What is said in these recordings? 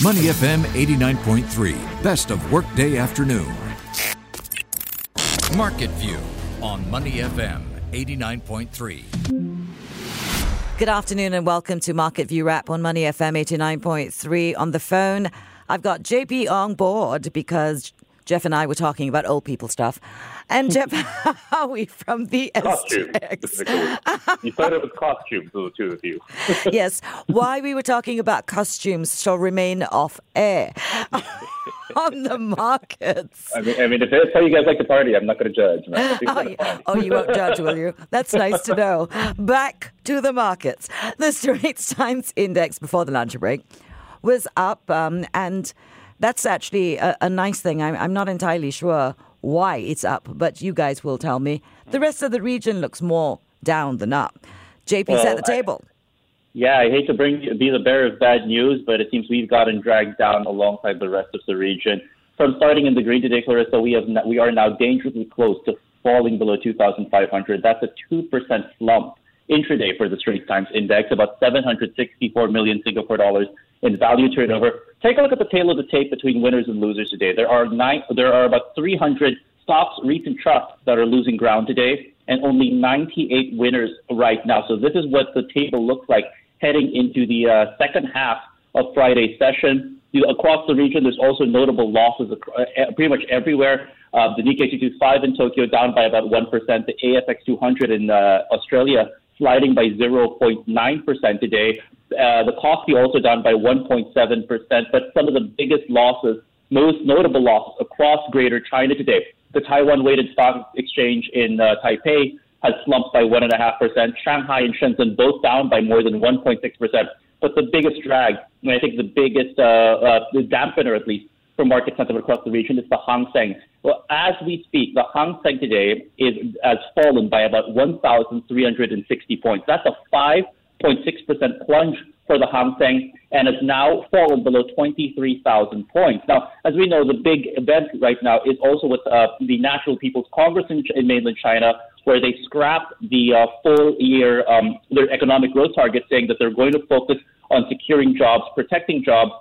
Money FM 89.3, best of workday afternoon. Market View on Money FM 89.3. Good afternoon and welcome to Market View Wrap on Money FM 89.3. On the phone, I've got JP on board because Geoff and I were talking about old people stuff. And Geoff Howie from the Costume. you started with costumes, the two of you. yes. Why we were talking about costumes shall remain off air. on the markets. I mean, I mean, if that's how you guys like to party, I'm not going to judge. Oh, oh, you won't judge, will you? That's nice to know. Back to the markets. The Straits Times Index before the lunch break was up, um, and that's actually a, a nice thing. I'm, I'm not entirely sure why it's up, but you guys will tell me. The rest of the region looks more down than up. JP's well, at the table. I, yeah, I hate to bring be the bearer of bad news, but it seems we've gotten dragged down alongside the rest of the region. From starting in the green today, Clarissa, we have we are now dangerously close to falling below 2,500. That's a two percent slump intraday for the Straits Times Index, about 764 million Singapore dollars in value turnover. Take a look at the tail of the tape between winners and losers today. There are nine, there are about 300 stocks, REITs, and trusts that are losing ground today, and only 98 winners right now. So this is what the table looks like heading into the uh, second half of Friday's session. You know, across the region, there's also notable losses uh, pretty much everywhere. Uh, the Nikkei 225 in Tokyo down by about 1%. The ASX 200 in uh, Australia sliding by 0.9% today. Uh, the KOSPI also down by 1.7%, but some of the biggest losses, most notable losses across Greater China today. The Taiwan weighted stock exchange in uh, Taipei has slumped by 1.5%. Shanghai and Shenzhen both down by more than 1.6%. But the biggest drag, and I think the biggest uh, uh, dampener, at least, for market sentiment across the region is the Hang Seng. Well, as we speak, the Hang Seng today is has fallen by about 1,360 points. That's a 5.6% plunge for the Hang Seng and has now fallen below 23,000 points. Now, as we know, the big event right now is also with uh, the National People's Congress in, in mainland China, where they scrapped the uh, full year um, their economic growth target, saying that they're going to focus on securing jobs, protecting jobs,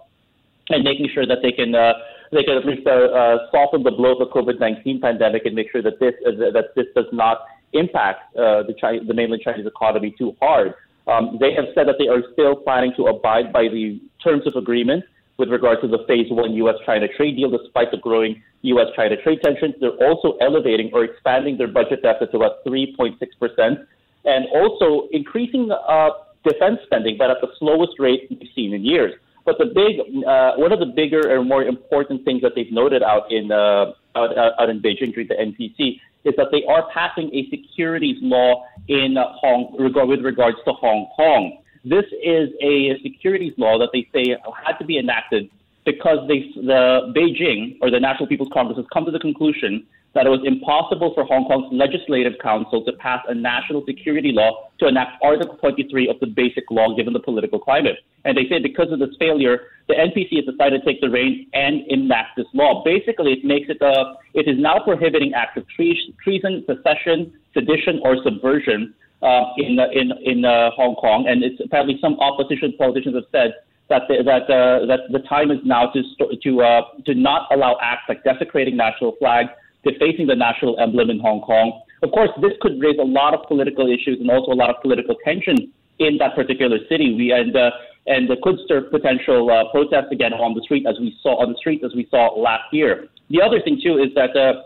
and making sure that they can uh, they can at least uh, uh, soften the blow of the COVID-19 pandemic and make sure that this uh, that this does not impact uh, the the mainland Chinese economy too hard. Um, they have said that they are still planning to abide by the terms of agreement with regard to the Phase One U.S.-China trade deal, despite the growing U.S.-China trade tensions. They're also elevating or expanding their budget deficit to about 3.6 percent, and also increasing uh, defense spending, but at the slowest rate we've seen in years. But the big, uh, one of the bigger and more important things that they've noted out in uh, out, out in Beijing during the NPC is that they are passing a securities law in Hong with regards to Hong Kong. This is a securities law that they say had to be enacted because they, the Beijing or the National People's Congress has come to the conclusion that it was impossible for Hong Kong's Legislative Council to pass a national security law to enact Article 23 of the Basic Law given the political climate. And they say because of this failure, the NPC has decided to take the reins and enact this law. Basically, it makes it, uh, it is now prohibiting acts of treason, secession, sedition, or subversion uh, in, in, in uh, Hong Kong. And it's apparently some opposition politicians have said that the, that uh, that the time is now to to uh, to not allow acts like desecrating national flags, defacing the national emblem in Hong Kong. Of course, this could raise a lot of political issues and also a lot of political tension in that particular city. We and uh, and could stir potential uh, protests again on the street as we saw on the street as we saw last year. The other thing too is that uh,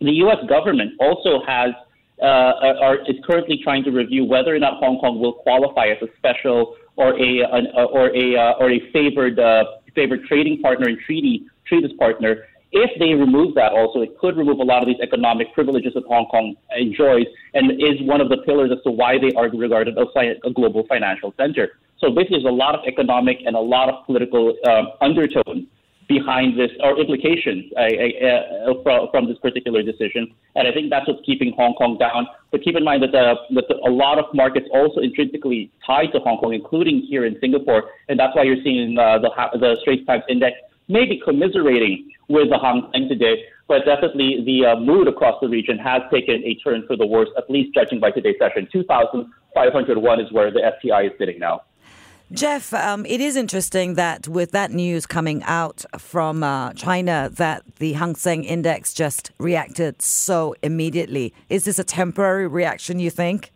the U.S. government also has uh, are, is currently trying to review whether or not Hong Kong will qualify as a special or a an, or a uh, or a favored uh, favored trading partner and treaty treaties partner if they remove that also, it could remove a lot of these economic privileges that Hong Kong enjoys and is one of the pillars as to why they are regarded as a global financial center. So basically, there's a lot of economic and a lot of political um, undertones behind this or implications uh, uh, from, from, this particular decision. And I think that's what's keeping Hong Kong down. But keep in mind that, that a lot of markets also intrinsically tied to Hong Kong, including here in Singapore. And that's why you're seeing uh, the, the Straits Times Index maybe commiserating with the Hang Seng today, but definitely the uh, mood across the region has taken a turn for the worse, at least judging by today's session. 2,501 is where the STI is sitting now. Geoff, um, it is interesting that with that news coming out from uh, China, that the Hang Seng Index just reacted so immediately. Is this a temporary reaction? You think?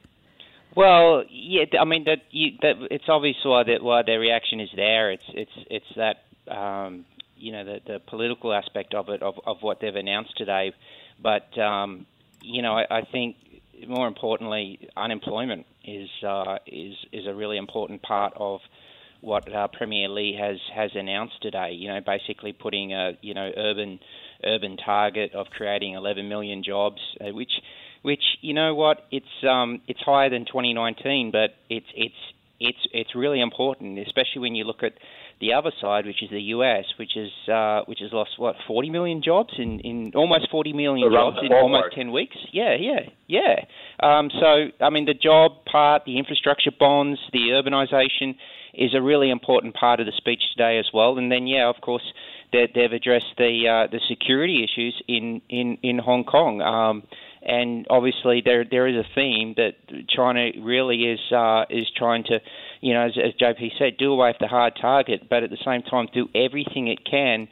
Well, yeah. I mean, that, you, that it's obvious why that why their reaction is there. It's it's it's that um, you know the the political aspect of it of of what they've announced today, but um, you know I, I think more importantly, unemployment is uh, is is a really important part of what uh, Premier Li has has announced today. You know, basically putting a you know urban urban target of creating 11 million jobs, uh, which which you know what it's um, it's higher than 2019, but it's it's it's it's really important, especially when you look at the other side, which is the US, which is uh, which has lost what 40 million jobs in, in almost 40 million Around jobs in almost 10 weeks. Yeah, yeah, yeah. Um, so I mean, the job part, the infrastructure bonds, the urbanisation is a really important part of the speech today as well. And then, yeah, of course, they, they've addressed the uh, the security issues in in in Hong Kong. Um, and obviously there there is a theme that China really is uh, is trying to, you know, as, as JP said, do away with the hard target, but at the same time do everything it can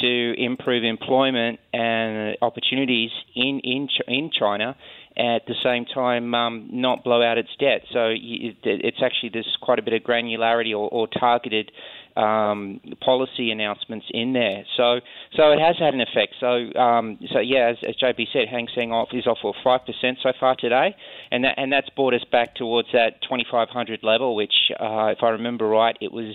to improve employment and opportunities in in in China. At the same time, um, not blow out its debt. So it's actually there's quite a bit of granularity or, or targeted um, policy announcements in there. So so it has had an effect. So um, so yeah, as, as JP said, Hang Seng off is off for five percent so far today, and that and that's brought us back towards that 2500 level, which uh, if I remember right, it was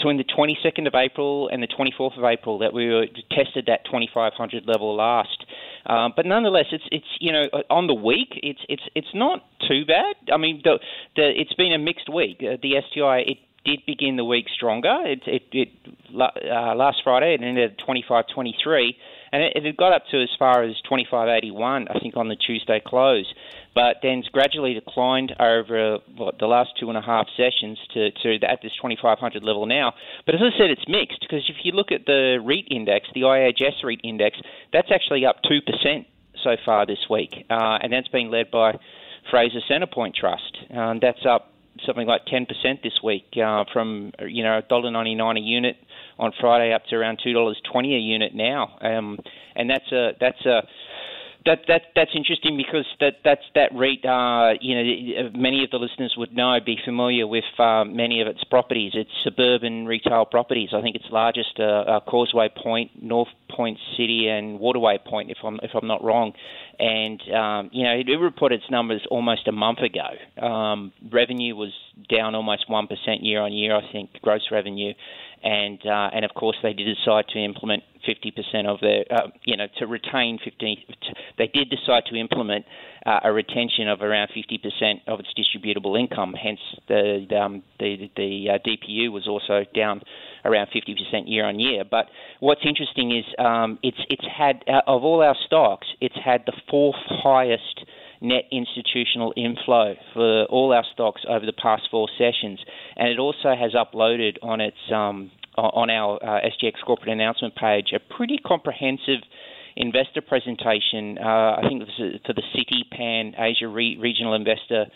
between the 22nd of April and the 24th of April that we were tested that 2500 level last. Um, but nonetheless, it's it's you know on the week it's it's it's not too bad. I mean, the, the it's been a mixed week. Uh, the STI it did begin the week stronger. It, it, it uh, last Friday it ended at 25.23, and it, it got up to as far as 25.81, I think, on the Tuesday close. But then gradually declined over what, the last two and a half sessions to, to at this 2,500 level now. But as I said, it's mixed because if you look at the REIT index, the iEdge S-REIT index, that's actually up two percent so far this week, uh, and that's being led by Fraser Centrepoint Trust. Um, that's up something like 10% this week, uh, from you know $1.99 a unit on Friday up to around $2.20 a unit now, um, and that's a that's a that that that's interesting because that that's that REIT. Uh, you know, many of the listeners would know, be familiar with uh, many of its properties. It's suburban retail properties. I think its largest uh, uh, Causeway Point, North Point City, and Waterway Point, if I'm if I'm not wrong. And um, you know, it, it reported its numbers almost a month ago. Um, revenue was down almost one percent year on year. I think gross revenue, and uh, and of course they did decide to implement 50% of their, uh, you know, to retain 50. They did decide to implement uh, a retention of around 50% of its distributable income. Hence, the um, the the uh, DPU was also down around 50% year on year. But what's interesting is um, it's it's had uh, of all our stocks, it's had the fourth highest net institutional inflow for all our stocks over the past four sessions, and it also has uploaded on its um, on our uh, SGX corporate announcement page a pretty comprehensive investor presentation. Uh, I think for the Citi Pan Asia Re- Regional Investor.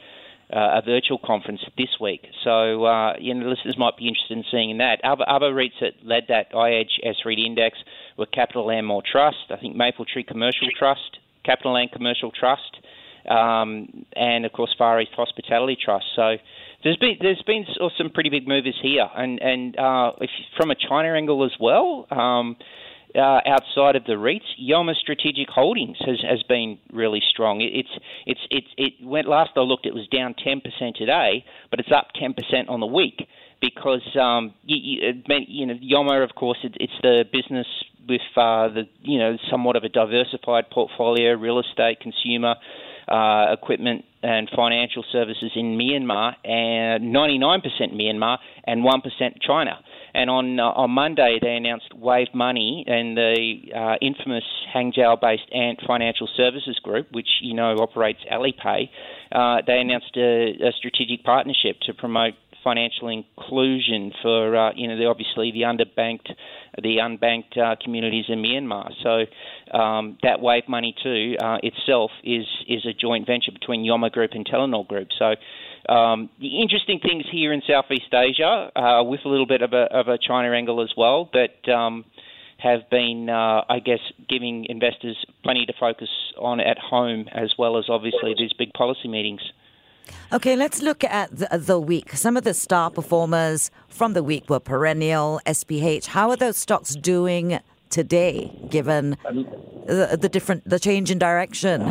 Uh, a virtual conference this week. So, uh, you know, listeners might be interested in seeing that. Other, other REITs that led that iEdge S-REIT index were CapitaLand Mall Trust, I think Mapletree Commercial Trust, CapitaLand Commercial Trust, um, and of course Far East Hospitality Trust. So there's been there's been some pretty big movers here, and and uh, if, from a China angle as well. Um, uh, outside of the REITs, Yoma Strategic Holdings has, has been really strong. It, it's it's it's it went last I looked, it was down 10% today, but it's up 10% on the week because um, you, you know Yoma, of course, it, it's the business with uh, the you know somewhat of a diversified portfolio, real estate, consumer uh, equipment and financial services in Myanmar, and 99% Myanmar and 1% China. And on uh, on Monday, they announced Wave Money and the uh, infamous Hangzhou-based Ant Financial Services Group, which you know operates Alipay. Uh, they announced a, a strategic partnership to promote financial inclusion for uh, you know the, obviously the underbanked, the unbanked uh, communities in Myanmar. So um, that Wave Money too uh, itself is is a joint venture between Yoma Group and Telenor Group. So Um, the interesting things here in Southeast Asia, uh, with a little bit of a, of a China angle as well, that um, have been, uh, I guess, giving investors plenty to focus on at home, as well as obviously these big policy meetings. Okay, let's look at the, the, week. Some of the star performers from the week were Perennial, SPH. How are those stocks doing today, given the, the different the change in direction?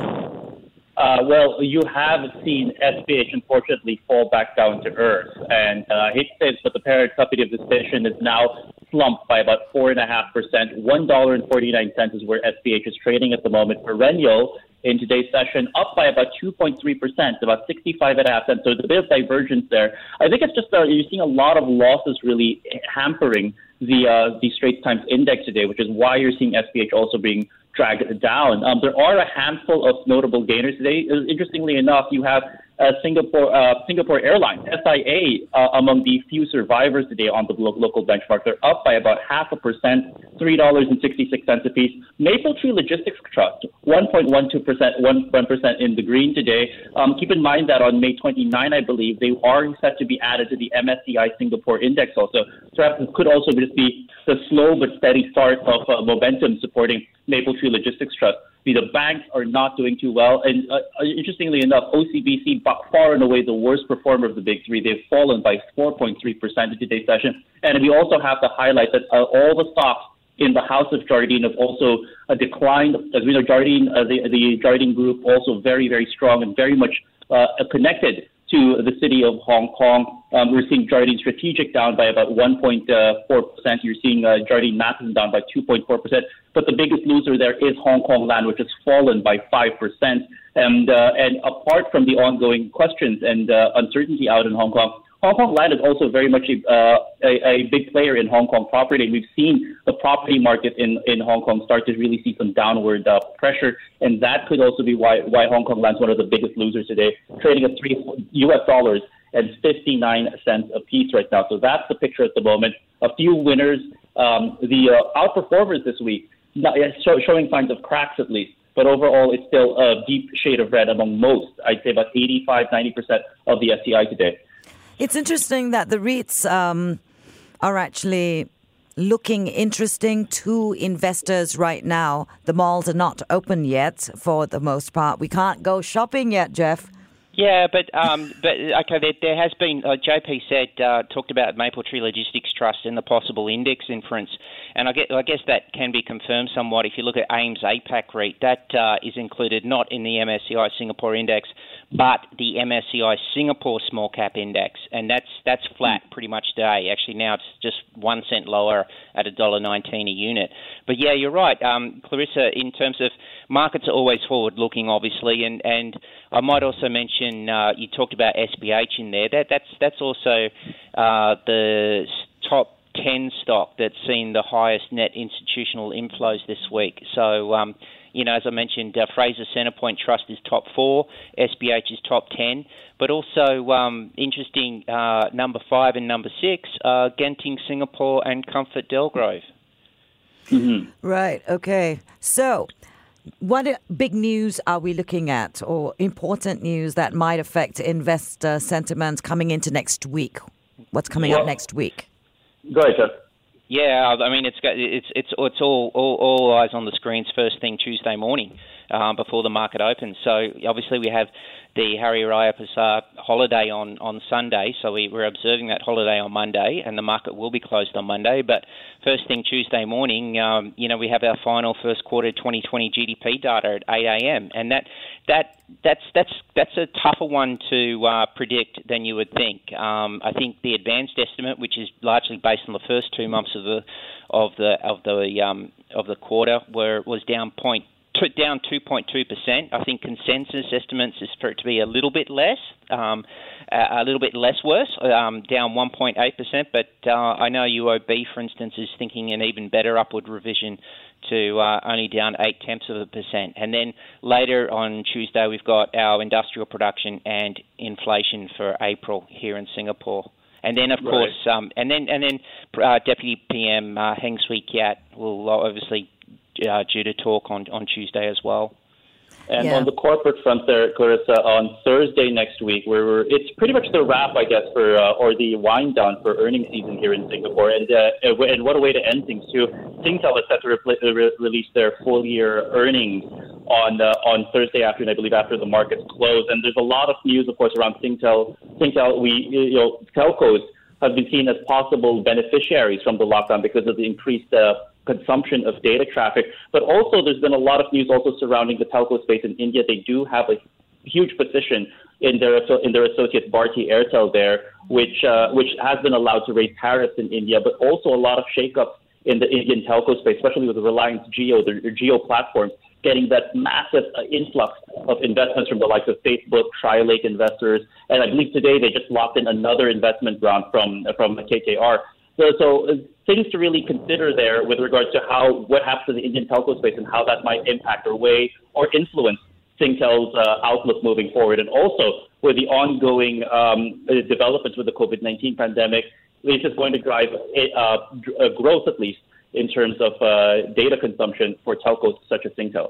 Uh, well, you have seen SPH unfortunately fall back down to earth, and uh, I hate to say this, but the parent company of the station is now slumped by about four and a half percent. One dollar and forty nine cents is where SPH is trading at the moment. Perennial in today's session, up by about 2.3%, about 65 and a half cents. So there's a bit of divergence there. I think it's just uh, you're seeing a lot of losses really hampering the uh, the Straits Times Index today, which is why you're seeing SPH also being dragged down. Um, there are a handful of notable gainers today. Uh, interestingly enough, you have Singapore uh, Singapore Airlines SIA uh, among the few survivors today on the local benchmark. They're up by about half a percent, three dollars and sixty six cents a piece. Mapletree Logistics Trust, one point one two percent, one one percent in the green today. Um, keep in mind that on May 29, I believe they are set to be added to the MSCI Singapore Index. Also, so perhaps this could also just be the slow but steady start of uh, momentum supporting Mapletree Logistics Trust the banks are not doing too well. And uh, interestingly enough, OCBC, far and away the worst performer of the big three, they've fallen by 4.3% in today's session. And we also have to highlight that uh, all the stocks in the House of Jardine have also uh, declined. As we know, Jardine, uh, the, the Jardine Group, also very, very strong and very much uh, connected to the city of Hong Kong. Um, we're seeing Jardine Strategic down by about 1.4%. You're seeing uh, Jardine Matheson down by 2.4%. But the biggest loser there is Hong Kong Land, which has fallen by 5%. And, uh, and apart from the ongoing questions and uh, uncertainty out in Hong Kong, Hong Kong Land is also very much a, uh, a, a, big player in Hong Kong property. We've seen the property market in, in Hong Kong start to really see some downward uh, pressure, and that could also be why, why Hong Kong Land is one of the biggest losers today, trading at three U.S. dollars and 59 cents a piece right now. So that's the picture at the moment. A few winners. Um, the uh, outperformers this week, not, show, showing signs of cracks at least but overall it's still a deep shade of red among most. I'd say about 85, 90% of the STI today. It's interesting that the REITs um, are actually looking interesting to investors right now. The malls are not open yet for the most part. We can't go shopping yet, Geoff. Yeah, but um, but okay, there, there has been. Uh, JP said uh, talked about Mapletree Logistics Trust and the possible index inference, and I guess, I guess that can be confirmed somewhat if you look at AIMS APAC REIT. That uh, is included not in the MSCI Singapore Index, but the MSCI Singapore Small Cap Index, and that's that's flat pretty much today. Actually, now it's just one cent lower at a dollar nineteen a unit. But yeah, you're right, um, Clarissa. In terms of markets, are always forward looking, obviously, and and I might also mention uh, you talked about SPH in there. That that's that's also uh, the top 10 stock that's seen the highest net institutional inflows this week. So, um, you know, as I mentioned, uh, Fraser Centrepoint Trust is top four, SPH is top 10, but also um, interesting uh, number five and number six, uh, Genting Singapore and ComfortDelGro. Mm-hmm. Right, okay. So, what big news are we looking at, or important news that might affect investor sentiment coming into next week? What's coming well, up next week? Go ahead, Geoff. Yeah, I mean it's it's it's it's all, all all eyes on the screens first thing Tuesday morning um, before the market opens. So obviously we have the Hari Raya Puasa holiday on, on Sunday, so we, we're observing that holiday on Monday, and the market will be closed on Monday. But first thing Tuesday morning, um, you know, we have our final first quarter 2020 GDP data at 8 a.m. and that that that's that's that's a tougher one to uh, predict than you would think. Um, I think the advanced estimate, which is largely based on the first two months of the of the of the um, of the quarter, were was down point down 2.2%. I think consensus estimates is for it to be a little bit less, um, a little bit less worse, um, down 1.8%. But uh, I know UOB, for instance, is thinking an even better upward revision to uh, only down eight tenths of a percent. And then later on Tuesday, we've got our industrial production and inflation for April here in Singapore. And then, of right. course, um, and then and then uh, Deputy PM uh, Heng Swee Keat will obviously uh, due to talk on, on Tuesday as well. And Yeah. on the corporate front there, Clarissa, on Thursday next week, where we're, it's pretty much the wrap, I guess, for uh, or the wind down for earnings season here in Singapore. And uh, and what a way to end things too. Singtel is set to re- re- release their full year earnings on uh, on Thursday afternoon, I believe, after the markets close. And there's a lot of news, of course, around Singtel. Singtel, we you know, telcos have been seen as possible beneficiaries from the lockdown because of the increased uh, consumption of data traffic. But also, there's been a lot of news also surrounding the telco space in India. They do have a huge position in their in their associate Bharti Airtel there, which uh, which has been allowed to raise tariffs in India, but also a lot of shakeups in the Indian telco space, especially with the Reliance Jio, the Jio platforms, getting that massive uh, influx of investments from the likes of Facebook, Silver Lake investors, and I believe today they just locked in another investment round from from KKR. So, so things to really consider there with regards to how what happens to the Indian telco space and how that might impact or weigh or influence Singtel's uh, outlook moving forward, and also with the ongoing um, developments with the COVID-19 pandemic, this just going to drive a growth at least in terms of uh, data consumption for telcos such as Singtel.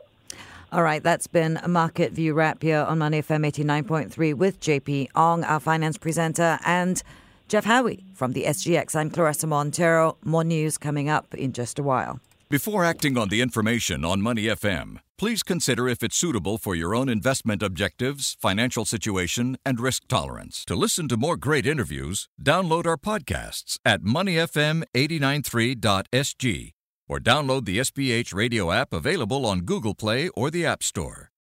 All right, that's been a Market View Wrap here on Money FM 89.3 with JP Ong, our finance presenter, and Geoff Howie from the SGX. I'm Clarissa Monteiro. More news coming up in just a while. Before acting on the information on Money FM, please consider if it's suitable for your own investment objectives, financial situation, and risk tolerance. To listen to more great interviews, download our podcasts at moneyfm893.sg or download the SPH radio app available on Google Play or the App Store.